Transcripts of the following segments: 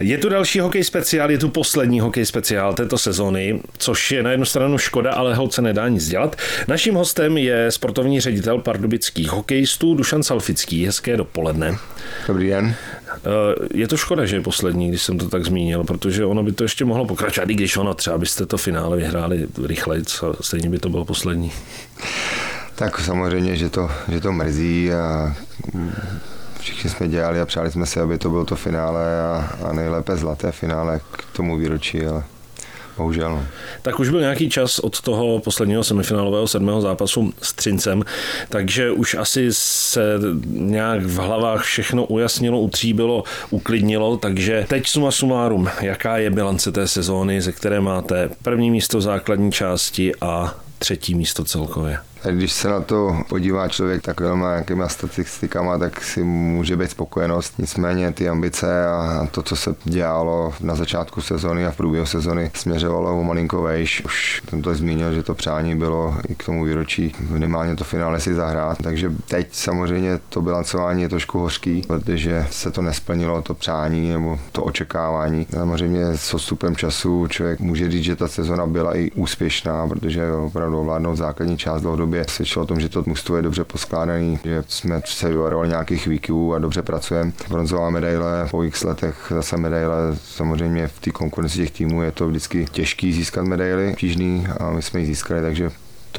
Je tu další hokej speciál, je tu poslední hokej speciál této sezóny, což je na jednu stranu škoda, ale holce nedá nic dělat. Naším hostem je sportovní ředitel pardubických hokejistů Dušan Salfický. Hezké dopoledne. Dobrý den. Eh, je to škoda, že je poslední, když jsem to tak zmínil, protože ono by to ještě mohlo pokračovat, i když ono třeba byste to finále vyhráli rychleji, stejně by to bylo poslední. Tak samozřejmě, že to, že to mrzí a všichni jsme dělali a přáli jsme si, aby to bylo to finále a, a nejlépe zlaté finále k tomu výročí, ale bohužel. No. Tak už byl nějaký čas od toho posledního semifinálového sedmého zápasu s Třincem, takže už asi se nějak v hlavách všechno ujasnilo, utříbilo, uklidnilo, takže teď suma sumárum, jaká je bilance té sezóny, ze které máte první místo v základní části a třetí místo celkově. Když se na to podívá člověk takovými nějakýma statistikama, tak si může být spokojenost. Nicméně ty ambice a to, co se dělalo na začátku sezony a v průběhu sezony, směřovalo o malinko vejš. Už jsem to zmínil, že to přání bylo i k tomu výročí minimálně to finále si zahrát. Takže teď samozřejmě to bilancování je trošku hořký, protože se to nesplnilo, to přání nebo to očekávání. Samozřejmě s odstupem času člověk může říct, že ta sezona byla i úspěšná, protože opravdu ovládnout základní část dlouhodobě době svědčilo o tom, že to mužstvo je dobře poskládaný, že jsme se vyvarovali nějakých výkyvů a dobře pracujeme. Bronzová medaile, po x letech zase medaile, samozřejmě v té konkurenci těch týmů je to vždycky těžký získat medaily, tížný a my jsme ji získali, takže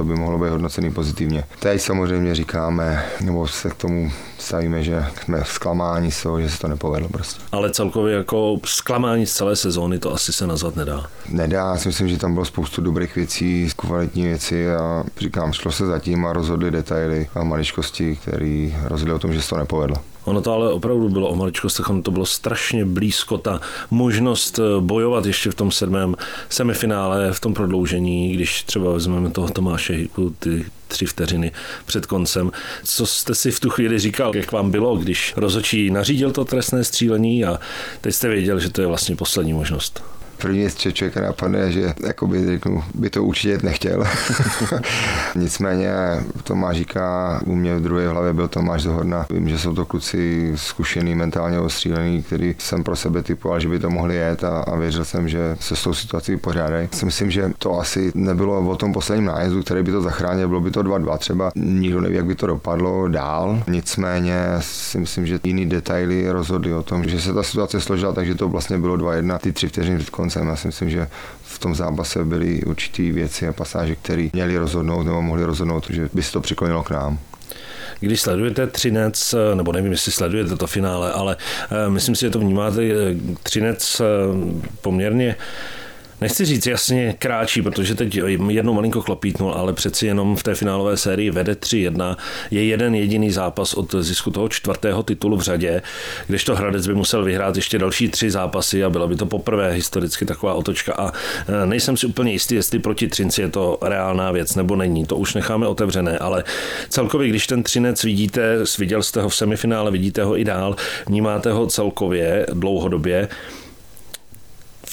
to by mohlo být hodnocený pozitivně. Teď samozřejmě říkáme, nebo se k tomu stavíme, že jsme zklamáni z toho, že se to nepovedlo prostě. Ale celkově jako zklamání z celé sezóny to asi se nazvat nedá. Nedá, já si myslím, že tam bylo spoustu dobrých věcí, kvalitní věci a říkám, šlo se zatím a rozhodli detaily a maličkosti, které rozhodli o tom, že se to nepovedlo. Ono to ale opravdu bylo o maličkostech, ono to bylo strašně blízko, ta možnost eh, bojovat ještě v tom sedmém semifinále, v tom prodloužení, když třeba vezmeme toho Tomáše Hiku, ty tři vteřiny před koncem. Co jste si v tu chvíli říkal, jak vám bylo, když rozočí nařídil to trestné střílení a teď jste věděl, že to je vlastně poslední možnost? První věc, co člověka napadne, že jakoby, řeknu, by to určitě nechtěl. Nicméně Tomáš říká, u mě v druhé hlavě byl Tomáš Zohorna. Vím, že jsou to kluci zkušený, mentálně ostřílený, který jsem pro sebe typoval, že by to mohli jet a, a věřil jsem, že se s tou situací pořádají. Myslím, že to asi nebylo o tom posledním nájezdu, který by to zachránil, bylo by to 2-2 třeba. Nikdo neví, jak by to dopadlo dál. Nicméně si myslím, že jiný detaily rozhodly o tom, že se ta situace složila, takže to vlastně bylo 2-1, ty tři vteřiny před koncem koncem. Já si myslím, že v tom zápase byly určité věci a pasáže, které měly rozhodnout nebo mohly rozhodnout, že by se to přiklonilo k nám. Když sledujete Třinec, nebo nevím, jestli sledujete to finále, ale eh, myslím si, že to vnímáte, eh, Třinec eh, poměrně nechci říct jasně kráčí, protože teď jednou malinko klopítnul, ale přeci jenom v té finálové sérii vede 3-1. Je jeden jediný zápas od zisku toho čtvrtého titulu v řadě, kdežto Hradec by musel vyhrát ještě další tři zápasy a byla by to poprvé historicky taková otočka. A e, nejsem si úplně jistý, jestli proti Třinci je to reálná věc nebo není. To už necháme otevřené, ale celkově, když ten Třinec vidíte, viděl jste ho v semifinále, vidíte ho i dál, vnímáte ho celkově dlouhodobě,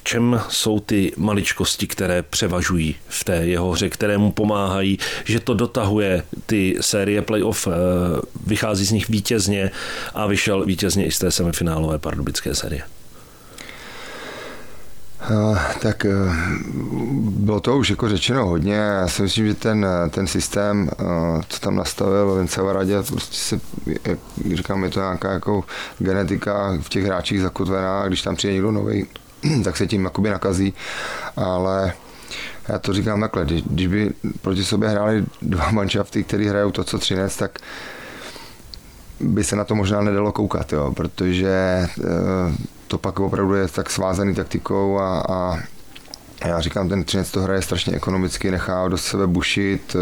čem jsou ty maličkosti, které převažují v té jeho hře, které mu pomáhají, že to dotahuje ty série playoff, eh, vychází z nich vítězně a vyšel vítězně i z té semifinálové pardubické série. Uh, tak uh, bylo to už jako řečeno hodně. Já si myslím, že ten, ten systém, co tam nastavil Vince Varadě, prostě se, jak říkám, je to nějaká jako genetika v těch hráčích zakotvená, když tam přijde někdo nový, tak se tím jakoby nakazí, ale já to říkám takhle, když, by proti sobě hráli dva manšafty, který hrajou to, co Třinec, tak by se na to možná nedalo koukat, jo, protože eh, to pak opravdu je tak svázaný taktikou a, a já říkám, ten Třinec to hraje strašně ekonomicky, nechá do sebe bušit, eh,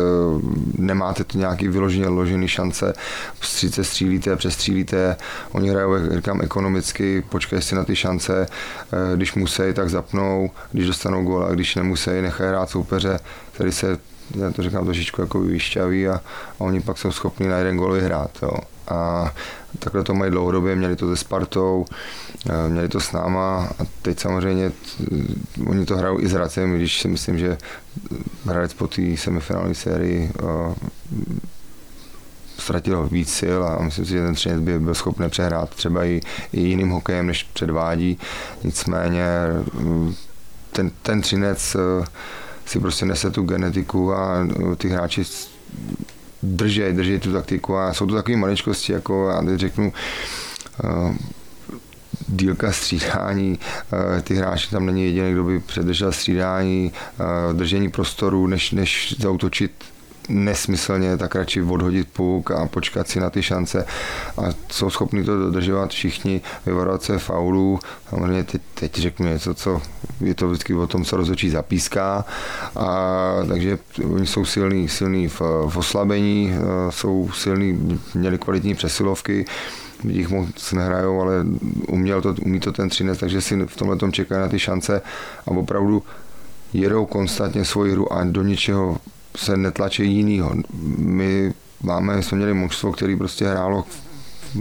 nemáte tu nějaký vyloženě ložený šance, stříce střílíte, přestřílíte, oni hrajou, říkám, ekonomicky, počkej si na ty šance, eh, když musí, tak zapnou, když dostanou gól a když nemusí, nechají hrát soupeře, který se já to říkám trošičku jako vyšťaví a, a oni pak jsou schopni na jeden gol vyhrát. Jo. A takhle to mají dlouhodobě, měli to se Spartou, eh, měli to s náma a teď samozřejmě oni to hrajou i s Hradcem, když si myslím, že Hradec po té semifinální sérii eh, ztratil víc sil a myslím si, že ten Třinec by byl schopný přehrát třeba i, i jiným hokejem, než předvádí. Nicméně mm, ten, ten Třinec si prostě nese tu genetiku a ty hráči drží, drží tu taktiku a jsou to takové maličkosti, jako já teď řeknu, dílka střídání, ty hráči tam není jediný, kdo by předržel střídání, držení prostoru, než, než zautočit nesmyslně, tak radši odhodit puk a počkat si na ty šance a jsou schopni to dodržovat všichni, vyvarovat se faulů. Samozřejmě teď, teď řeknu něco, co je to vždycky o tom, co rozhodčí zapíská. A, takže oni jsou silní, silní v, v oslabení, jsou silní, měli kvalitní přesilovky, jich moc nehrajou, ale uměl to, umí to ten třinec, takže si v tomhle tom čekají na ty šance a opravdu jedou konstantně svoji hru a do ničeho se netlačí jinýho. My máme, jsme měli mužstvo, který prostě hrálo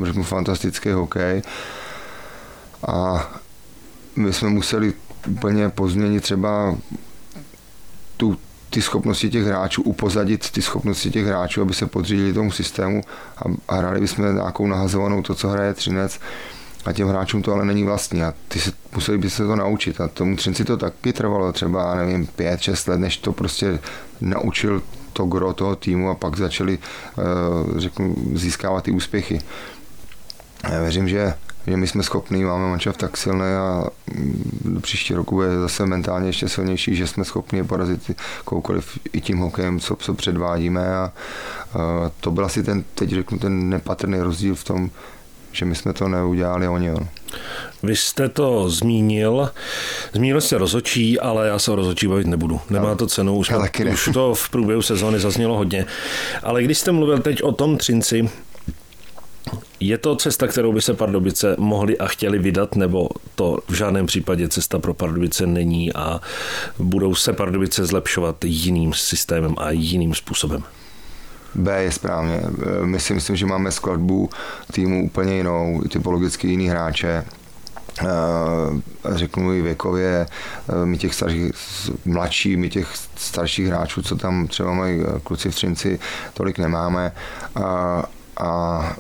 řeknu, fantastický hokej a my jsme museli úplně pozměnit třeba tu, ty schopnosti těch hráčů, upozadit ty schopnosti těch hráčů, aby se podřídili tomu systému a, a hráli bychom nějakou nahazovanou to, co hraje Třinec a těm hráčům to ale není vlastní a ty se, museli by se to naučit a tomu Třinci to taky trvalo třeba, nevím, pět, šest let, než to prostě naučil to gro toho týmu a pak začali, eh, řeknu, získávat ty úspěchy. Já věřím, že, že my jsme schopní, máme manšaft tak silný a mm, do příští roku bude zase mentálně ještě silnější, že jsme schopni porazit koukoliv i tím hokejem, co, co předvádíme a, a to byl asi ten, teď řeknu, ten nepatrný rozdíl v tom, že my jsme to neudělali, oni jo. Vy jste to zmínil, zmínil jste rozočí, ale já se o rozočí bavit nebudu. Nemá to cenu, už, jsme, už to v průběhu sezóny zaznělo hodně. Ale když jste mluvil teď o tom Třinci, je to cesta, kterou by se Pardubice mohli a chtěli vydat, nebo to v žádném případě cesta pro Pardubice není a budou se Pardubice zlepšovat jiným systémem a jiným způsobem? B je správně. My si myslím, že máme skladbu týmu úplně jinou, typologicky jiný hráče, eh, řeknu i věkově, eh, my těch starších, mladší, my těch starších hráčů, co tam třeba mají kluci v Třinci, tolik nemáme. A, a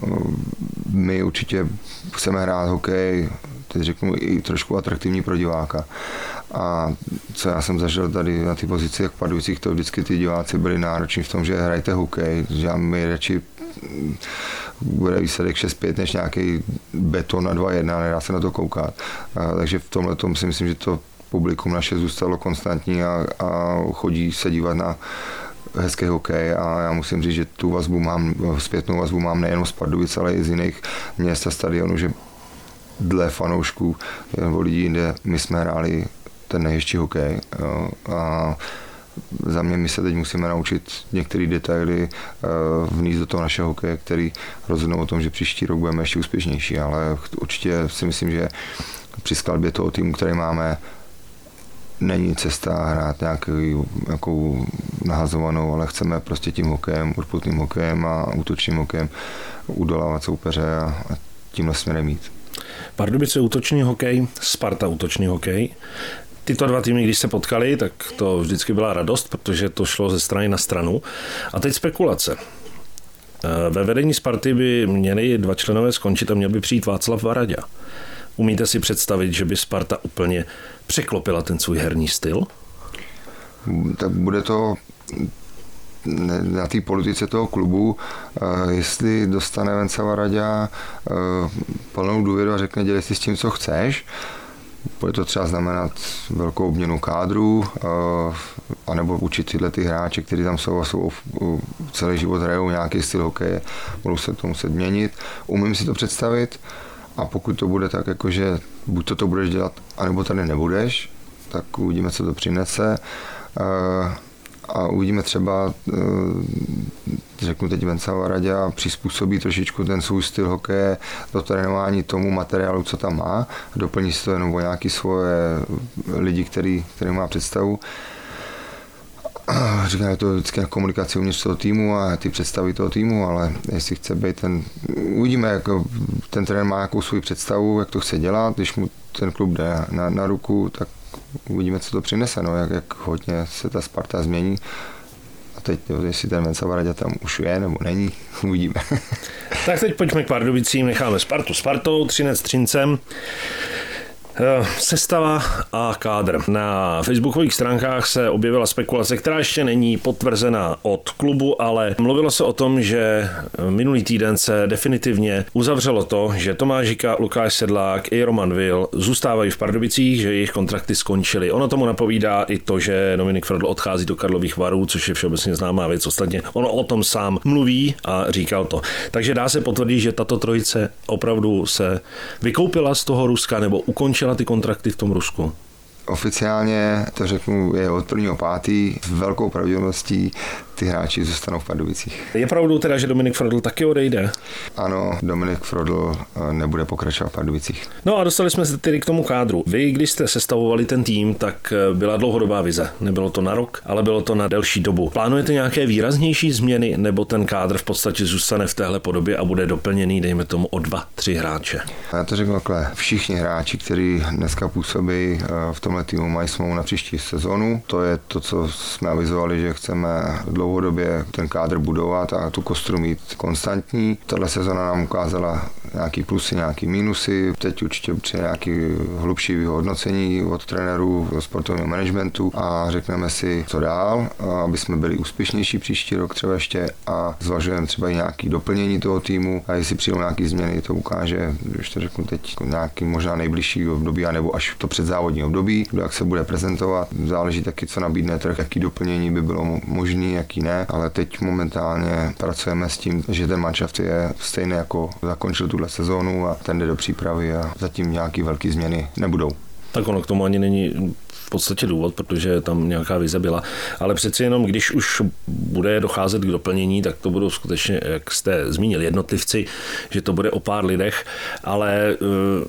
my určitě chceme hrát hokej, teď řeknu i trošku atraktivní pro diváka. A co já jsem zažil tady na ty pozici jak padujících, to vždycky ty diváci byli nároční v tom, že hrajte hokej, že my radši bude výsledek 6-5 než nějaký beton na 2-1, nedá se na to koukat. A, takže v tomhle tom si myslím, že to publikum naše zůstalo konstantní a, a chodí se dívat na hezký hokej a já musím říct, že tu vazbu mám, zpětnou vazbu mám nejen z Pardubic, ale i z jiných měst a stadionů, že dle fanoušků nebo lidí jinde my jsme hráli ten nejhezčí hokej. Jo. A za mě my se teď musíme naučit některé detaily eh, vníst do toho našeho hokeje, který rozhodnou o tom, že příští rok budeme ještě úspěšnější, ale určitě si myslím, že při skladbě toho týmu, který máme, není cesta hrát nějakou, nahazovanou, ale chceme prostě tím hokejem, urputným hokejem a útočným hokejem udolávat soupeře a, a tímhle směrem mít. Pardubice útočný hokej, Sparta útočný hokej. Tyto dva týmy, když se potkali, tak to vždycky byla radost, protože to šlo ze strany na stranu. A teď spekulace. E, ve vedení Sparty by měli dva členové skončit a měl by přijít Václav Varadě. Umíte si představit, že by Sparta úplně překlopila ten svůj herní styl? Tak bude to na té politice toho klubu, e, jestli dostane Vencava Radia e, plnou důvěru a řekne, dělej si s tím, co chceš, bude to třeba znamenat velkou obměnu kádru, eh, anebo učit tyhle ty hráče, kteří tam jsou a jsou celý život hrajou nějaký styl hokeje, budou se to muset měnit. Umím si to představit a pokud to bude tak, jakože buď to, to budeš dělat, anebo tady nebudeš, tak uvidíme, co to přinese. Eh, a uvidíme třeba, eh, řeknu teď Vencava Radě přizpůsobí trošičku ten svůj styl hokeje do trénování tomu materiálu, co tam má, doplní si to jenom o nějaký svoje lidi, který, který má představu. Říkám, je to vždycky na komunikaci uvnitř toho týmu a ty představy toho týmu, ale jestli chce být ten, uvidíme, jak ten trenér má nějakou svou představu, jak to chce dělat, když mu ten klub jde na, na ruku, tak uvidíme, co to přinese, no, jak, jak hodně se ta Sparta změní. teď, jestli ten Vencavaradě tam už je nebo není, uvidíme. tak teď pojďme k Pardubicím, necháme Spartu Spartou, Třinec Třincem. Eh, sestava a kádr. Na facebookových stránkách se objevila spekulace, která ještě není potvrzená od klubu, ale mluvilo se o tom, že minulý týden se definitivně uzavřelo to, že Tomáš Žika, Lukáš Sedlák i Roman Vil zůstávají v Pardubicích, že jejich kontrakty skončily. Ono tomu napovídá i to, že Dominik Frodl odchází do Karlových varů, což je všeobecně známá věc. Ostatně ono o tom sám mluví a říkal to. Takže dá se potvrdit, že tato trojice opravdu se vykoupila z toho Ruska nebo ukončila skončila ty kontrakty v tom Rusku? Oficiálně to řeknu je od prvního pátý s velkou pravděpodobností ty hráči zůstanou v Pardubicích. Je pravdou teda, že Dominik Frodl taky odejde? Ano, Dominik Frodl eh, nebude pokračovat v Pardubicích. No a dostali jsme se tedy k tomu kádru. Vy, když jste sestavovali ten tým, tak eh, byla dlouhodobá vize. Nebylo to na rok, ale bylo to na delší dobu. Plánujete nějaké výraznější změny, nebo ten kádr v podstatě zůstane v téhle podobě a bude doplněný, dejme tomu, o dva, tři hráče? Já to řeknu takhle. Všichni hráči, kteří dneska působí eh, v tomhle týmu, mají smlouvu na příští sezonu. To je to, co jsme avizovali, že chceme dlouhodobě ten kádr budovat a tu kostru mít konstantní. Tahle sezona nám ukázala nějaký plusy, nějaký minusy. Teď určitě přijde nějaký hlubší vyhodnocení od trenérů sportovního managementu a řekneme si, co dál, aby jsme byli úspěšnější příští rok třeba ještě a zvažujeme třeba i nějaký doplnění toho týmu a jestli přijdou nějaké změny, to ukáže, když to řeknu teď, nějaký možná nejbližší období, nebo až to předzávodní období, jak se bude prezentovat. Záleží taky, co nabídne trh, jaký doplnění by bylo možné, jaký jaký ne, ale teď momentálně pracujeme s tím, že ten manšaft je stejný jako zakončil tuhle sezónu a ten jde do přípravy a zatím nějaký velké změny nebudou. Tak ono k tomu ani není v podstatě důvod, protože tam nějaká vize byla. Ale přeci jenom, když už bude docházet k doplnění, tak to budou skutečně, jak jste zmínil, jednotlivci, že to bude o pár lidech, ale uh,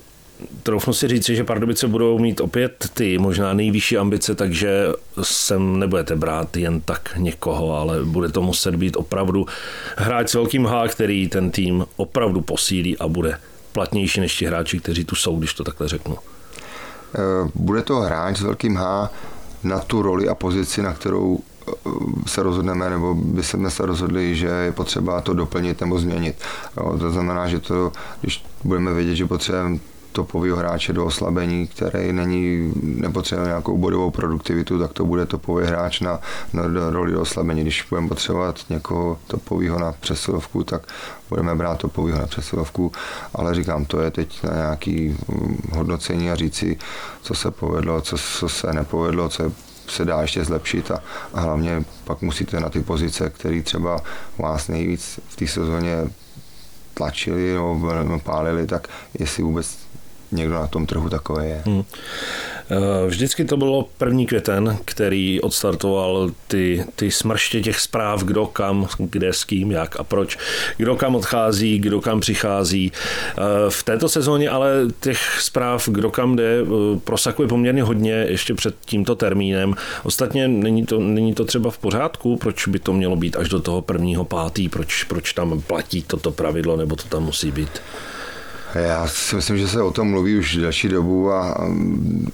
troufnu si říct, že Pardubice budou mít opět ty možná nejvyšší ambice, takže sem nebudete brát jen tak někoho, ale bude to muset být opravdu hráč s velkým H, který ten tým opravdu posílí a bude platnější než ti hráči, kteří tu jsou, když to takhle řeknu. Eh, bude to hráč s velkým H na tu roli a pozici, na kterou eh, se rozhodneme, nebo by jsme se rozhodli, že je potřeba to doplnit nebo změnit. to znamená, že to, když budeme vědět, že potřebujeme topového hráče do oslabení, který není, nepotřebuje nějakou bodovou produktivitu, tak to bude topový hráč na, na roli do oslabení. Když budeme potřebovat někoho topového na přesilovku, tak budeme brát topového na přesilovku, ale říkám, to je teď na nějaký hm, hodnocení a říci, co se povedlo, co, co se nepovedlo, co se dá ještě zlepšit a, a hlavně pak musíte na ty pozice, které třeba vás nejvíc v té sezóně tlačili nebo pálili, tak jestli vůbec někdo na tom trhu takové je. Hmm. Eh, vždycky to bylo první květen, který odstartoval ty, ty smrště těch zpráv, kdo kam, kde, s kým, jak a proč, kdo kam odchází, kdo kam přichází. Eh, v této sezóně ale těch zpráv, kdo kam jde, eh, prosakuje poměrně hodně ještě před tímto termínem. Ostatně není to, není to třeba v pořádku, proč by to mělo být až do toho prvního pátý, proč, proč tam platí toto pravidlo, nebo to tam musí být? Já si myslím, že se o tom mluví už delší dobu a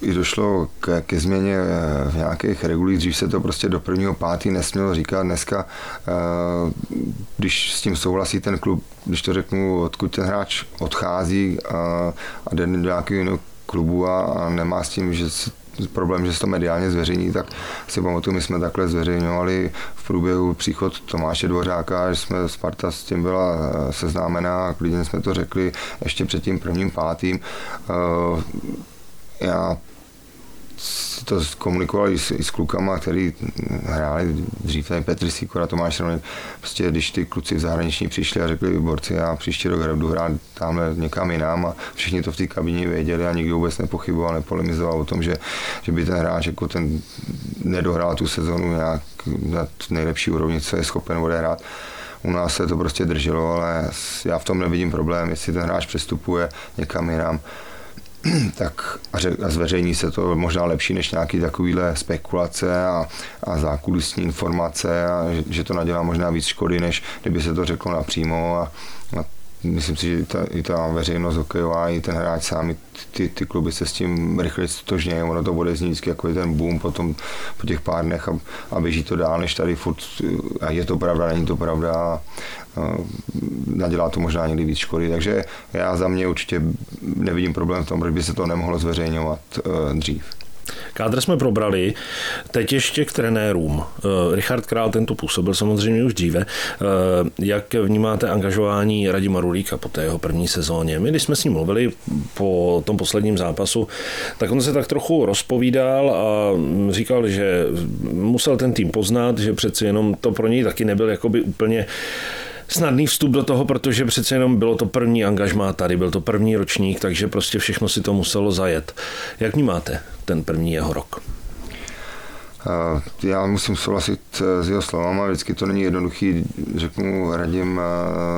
i došlo ke, ke změně eh, v nějakých regulích. Dřív se to prostě do prvního pátý nesmělo říkat. Dneska, eh, když s tím souhlasí ten klub, když to řeknu, odkud ten hráč odchází a, a jde do nějakého klubu a, a nemá s tím, že problém, že se to mediálně zveřejní, tak si pamatuju, my jsme takhle zveřejňovali v průběhu příchod Tomáše Dvořáka, že jsme Sparta s tím byla eh, seznámená a klidně jsme to řekli ještě před tím prvním pátým. Eh, já to komunikovali i s, s klukama, který hráli dřív, tady Petr Sikora, Tomáš Ronek, prostě když ty kluci v zahraniční přišli a řekli, borci, já příští rok budu hrát tamhle někam jinam a všichni to v té kabině věděli a nikdo vůbec nepochyboval, nepolemizoval o tom, že, že by ten hráč jako ten nedohrál tu sezonu nějak na nejlepší úrovni, co je schopen odehrát. U nás se to prostě drželo, ale já v tom nevidím problém, jestli ten hráč přestupuje někam jinam tak a, řek, a zveřejní se to možná lepší než nějaký takovýhle spekulace a, a zákulisní informace a že, že to nadělá možná víc škody, než kdyby se to řeklo napřímo a, a myslím si, že i ta, i ta veřejnost hokejová, i ten hráč sám, ty, ty kluby se s tím rychle stožně, ono to bude znít vždycky jako ten boom potom po těch pár dnech a, a běží to dál, než tady furt, a je to pravda, není to pravda, a, a nadělá to možná někdy víc škody, takže já za mě určitě nevidím problém v tom, proč by se to nemohlo zveřejňovat uh, dřív. Kádr jsme probrali, teď ještě k trenérům. Eh, Richard Král tento působil samozřejmě už dříve. Eh, jak vnímáte angažování Radima Rulíka po té jeho první sezóně? My, když jsme s ním mluvili po tom posledním zápasu, tak on se tak trochu rozpovídal a říkal, že musel ten tým poznat, že přeci jenom to pro něj taky nebyl jakoby úplně snadný vstup do toho, protože přece jenom bylo to první angažmá tady, byl to první ročník, takže prostě všechno si to muselo zajet. Jak vnímáte ten první jeho rok? Já musím souhlasit s jeho slovama, vždycky to není jednoduchý, řeknu, radím,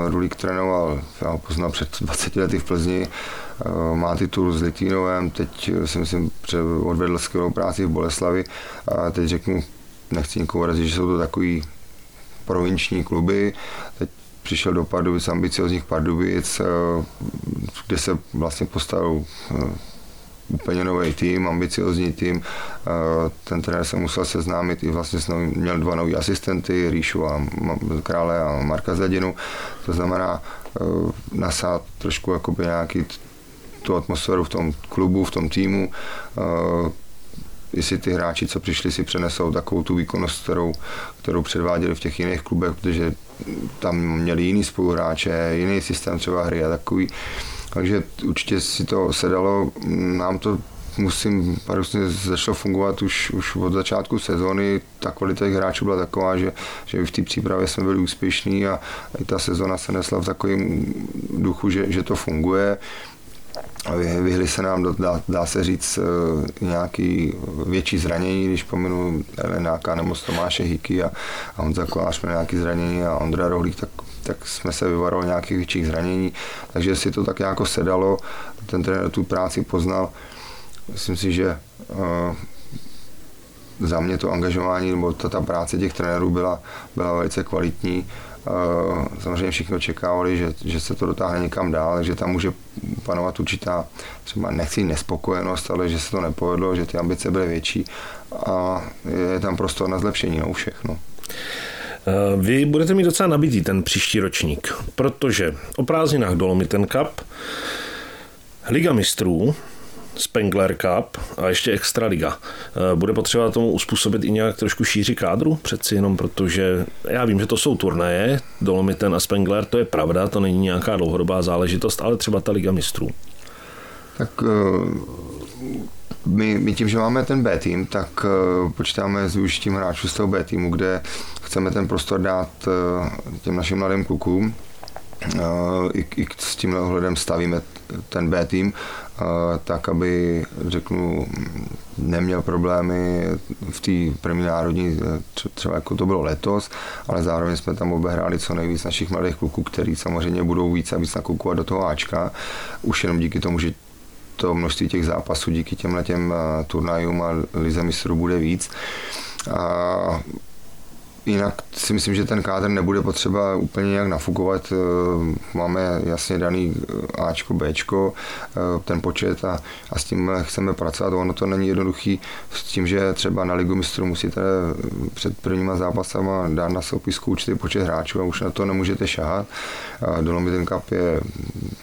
Rulík trénoval, já ho poznal před 20 lety v Plzni, má titul s Litvínovem, teď si myslím, že odvedl skvělou práci v Boleslavi a teď řeknu, nechci nikoho razit, že jsou to takový provinční kluby. Teď přišel do Pardubic, ambiciozních Pardubic, eh, kde se vlastně postavil eh, úplně nový tým, ambiciozní tým. Eh, ten trenér se musel seznámit i vlastně s novým, měl dva nový asistenty, Ríšu a Krále a Marka Zadinu. To znamená nasát trošku jakoby nějaký tu atmosféru v tom klubu, v tom týmu, jestli ty hráči, co přišli, si přenesou takovou tu výkonnost, kterou, kterou předváděli v těch jiných klubech, protože tam měli jiný spoluhráče, jiný systém třeba hry a takový. Takže určitě si to sedalo, nám to musím paradoxně začalo fungovat už, už od začátku sezóny. Ta kvalita těch hráčů byla taková, že, že v té přípravě jsme byli úspěšní a i ta sezona se nesla v takovém duchu, že, že to funguje vyhli se nám, dá, dá se říct, eh, nějaký větší zranění, když pominu nějaká nemoc Tomáše Hiky a, a Honza Kolář měl nějaký zranění a Ondra Rohlík, tak, tak jsme se vyvarovali nějakých větších zranění, takže si to tak jako sedalo, ten trenér tu práci poznal. Myslím si, že uh, za mě to angažování nebo ta, ta práce těch trenérů byla, byla velice kvalitní Eh, samozřejmě všichni očekávali, že, že se to dotáhne někam dál, že tam může panovat určitá, třeba nechci nespokojenost, ale že se to nepovedlo, že ty ambice byly větší a je tam prostor na zlepšení na všechno. Eh, vy budete mít docela nabitý ten příští ročník, protože o prázdninách Dolomiten Cup, Liga mistrů, Spengler Cup a ještě Extraliga. Eh, bude potřeba tomu uspůsobit i nějak trošku šíři kádru? Přeci jenom protože já vím, že to jsou turnaje, Dolomiten a Spengler, to je pravda, to není nějaká dlouhodobá záležitost, ale třeba ta Liga mistrů. Tak eh, my, my tím, že máme ten B tým, tak eh, počítáme s využitím hráčů z toho B týmu, kde chceme ten prostor dát těm našim mladým klukům, i, i s tímhle ohledem stavíme ten B tým, tak aby, řeknu, neměl problémy v té první národní, třeba jako to bylo letos, ale zároveň jsme tam obehráli co nejvíc našich mladých kluků, který samozřejmě budou víc a víc nakoukovat do toho Ačka, už jenom díky tomu, že to množství těch zápasů díky těmhle těm turnajům a lize mistrů bude víc. A Jinak si myslím, že ten kádr nebude potřeba úplně nějak nafukovat. Eh, máme jasně daný eh, Ačko, Bčko, eh, ten počet a, a s tím chceme pracovat. Ono to není jednoduchý s tím, že třeba na ligu mistrů musíte před prvníma zápasama dát na soupisku určitý počet hráčů a už na to nemůžete šahat. Ten kap je,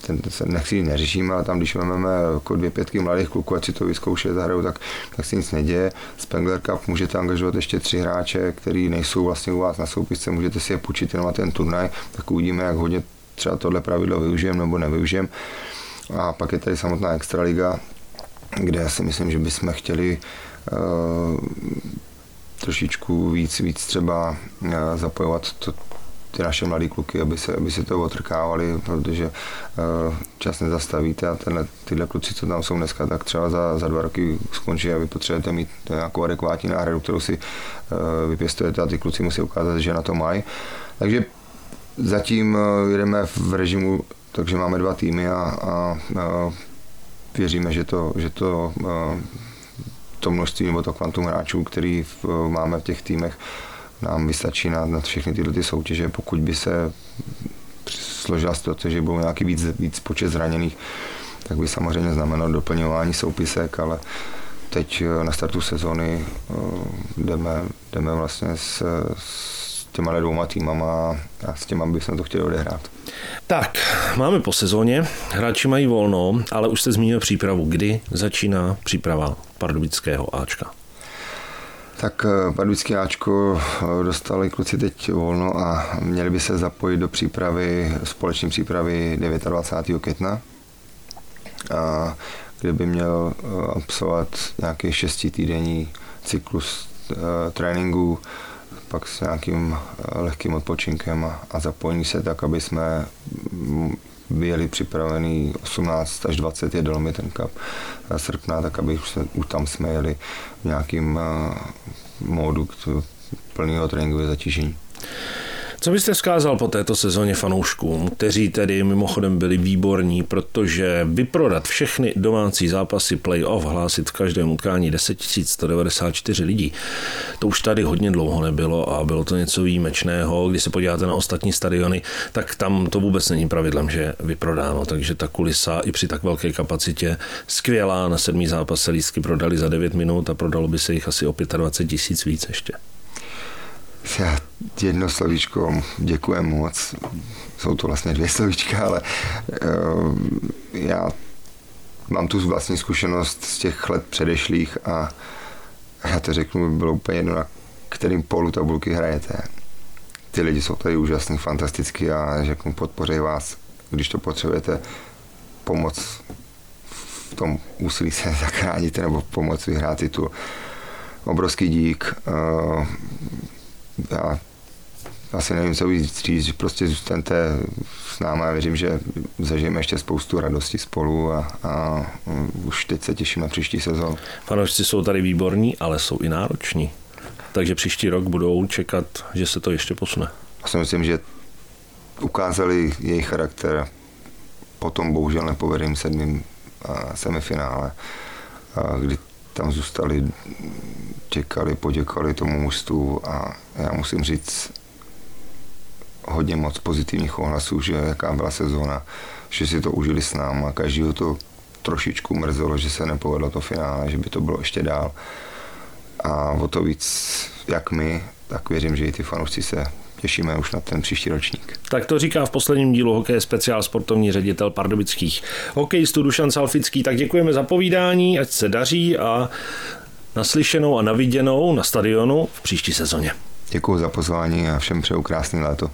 ten, ten se nechci neřešíme, ale tam, když máme jako dvě pětky mladých kluků, ať si to vyzkoušet, zahrajou, tak, tak se nic neděje. Spengler Cup můžete angažovat ještě tři hráče, který nejsou vlastně u vás na soupisce, můžete si je půjčit jenom na ten turnaj, tak uvidíme, jak hodně třeba tohle pravidlo využijeme nebo nevyužijeme. A pak je tady samotná Extraliga, kde já si myslím, že bychom chtěli uh, trošičku víc, víc třeba uh, zapojovat to, ty naše mladé kluky, aby se, aby se to otrkávali, protože uh, čas nezastavíte a tenhle, tyhle kluci, co tam jsou dneska, tak třeba za, za dva roky skončí a vy potřebujete mít nějakou adekvátní náhradu, kterou si uh, vypěstujete a ty kluci musí ukázat, že na to mají. Takže zatím uh, jedeme v režimu, takže máme dva týmy a, a, a věříme, že to, že to, uh, to množství nebo to kvantum hráčů, který v, máme v těch týmech, nám vystačí na, na všechny tyhle ty soutěže. Pokud by se složila situace, že budou nějaký víc, víc počet zraněných, tak by samozřejmě znamenalo doplňování soupisek, ale teď eh, na startu sezóny eh, jdeme, jdeme vlastně s, s těma dvouma týmama a s těma bychom to chtěli odehrát. Tak, máme po sezóně, hráči mají volno, ale už jste zmínil přípravu. Kdy začíná příprava pardubického Ačka? Tak eh, Pardubický Ačko dostali kluci teď volno a měli by se zapojit do přípravy, společné přípravy 29. května. A kde by měl eh, absolvovat nějaký šestitýdenní cyklus tréninku, pak s nějakým eh, lehkým odpočinkem a, a zapojení se tak, aby jsme byli připravený 18 až 20 je Dolomit ten cup srpna, tak aby už, už tam jsme jeli v nějakým uh, módu plného tréninkového zatížení. Co byste vzkázal po této sezóně fanouškům, kteří tedy mimochodem byli výborní, protože vyprodat všechny domácí zápasy playoff, hlásit v každém utkání 10 194 lidí, to už tady hodně dlouho nebylo a bylo to něco výjimečného. Když se podíváte na ostatní stadiony, tak tam to vůbec není pravidlem, že vyprodáno, takže ta kulisa i při tak velké kapacitě skvělá. Na sedmý zápas se lístky prodali za 9 minut a prodalo by se jich asi o 25 tisíc víc ještě. Já jedno slovíčko, děkujem moc. Jsou to vlastně dvě slovíčka, ale uh, já mám tu vlastní zkušenost z těch let předešlých a já to řeknu, bylo úplně jedno, na kterým polu tabulky hrajete. Ty lidi jsou tady úžasný, fantastický a řeknu, podpořej vás, když to potřebujete pomoc v tom úsilí se zachránit nebo pomoc vyhrát titul. Obrovský dík. Uh, já asi nevím, co víc říct, že prostě zůstaňte s námi a věřím, že zažijeme ještě spoustu radosti spolu a, a už teď se těším na příští sezónu. Fanoušci jsou tady výborní, ale jsou i nároční. Takže příští rok budou čekat, že se to ještě posune. Já si myslím, že ukázali jejich charakter potom bohužel nepovedeným sedmým semifinále, kdy tam zůstali, čekali, poděkovali tomu mužstvu a já musím říct hodně moc pozitivních ohlasů, že jaká byla sezóna, že si to užili s náma, každýho to trošičku mrzelo, že se nepovedlo to finále, že by to bylo ještě dál. A o to víc, jak my, tak věřím, že i ty fanoušci se těšíme už na ten příští ročník. Tak to říká v posledním dílu Hokej speciál sportovní ředitel pardubických hokejistů Dušan Salfický. Tak děkujeme za povídání, ať se daří a naslyšenou a naviděnou na stadionu v příští sezóně. Děkuji za pozvání a všem přeju krásný léto.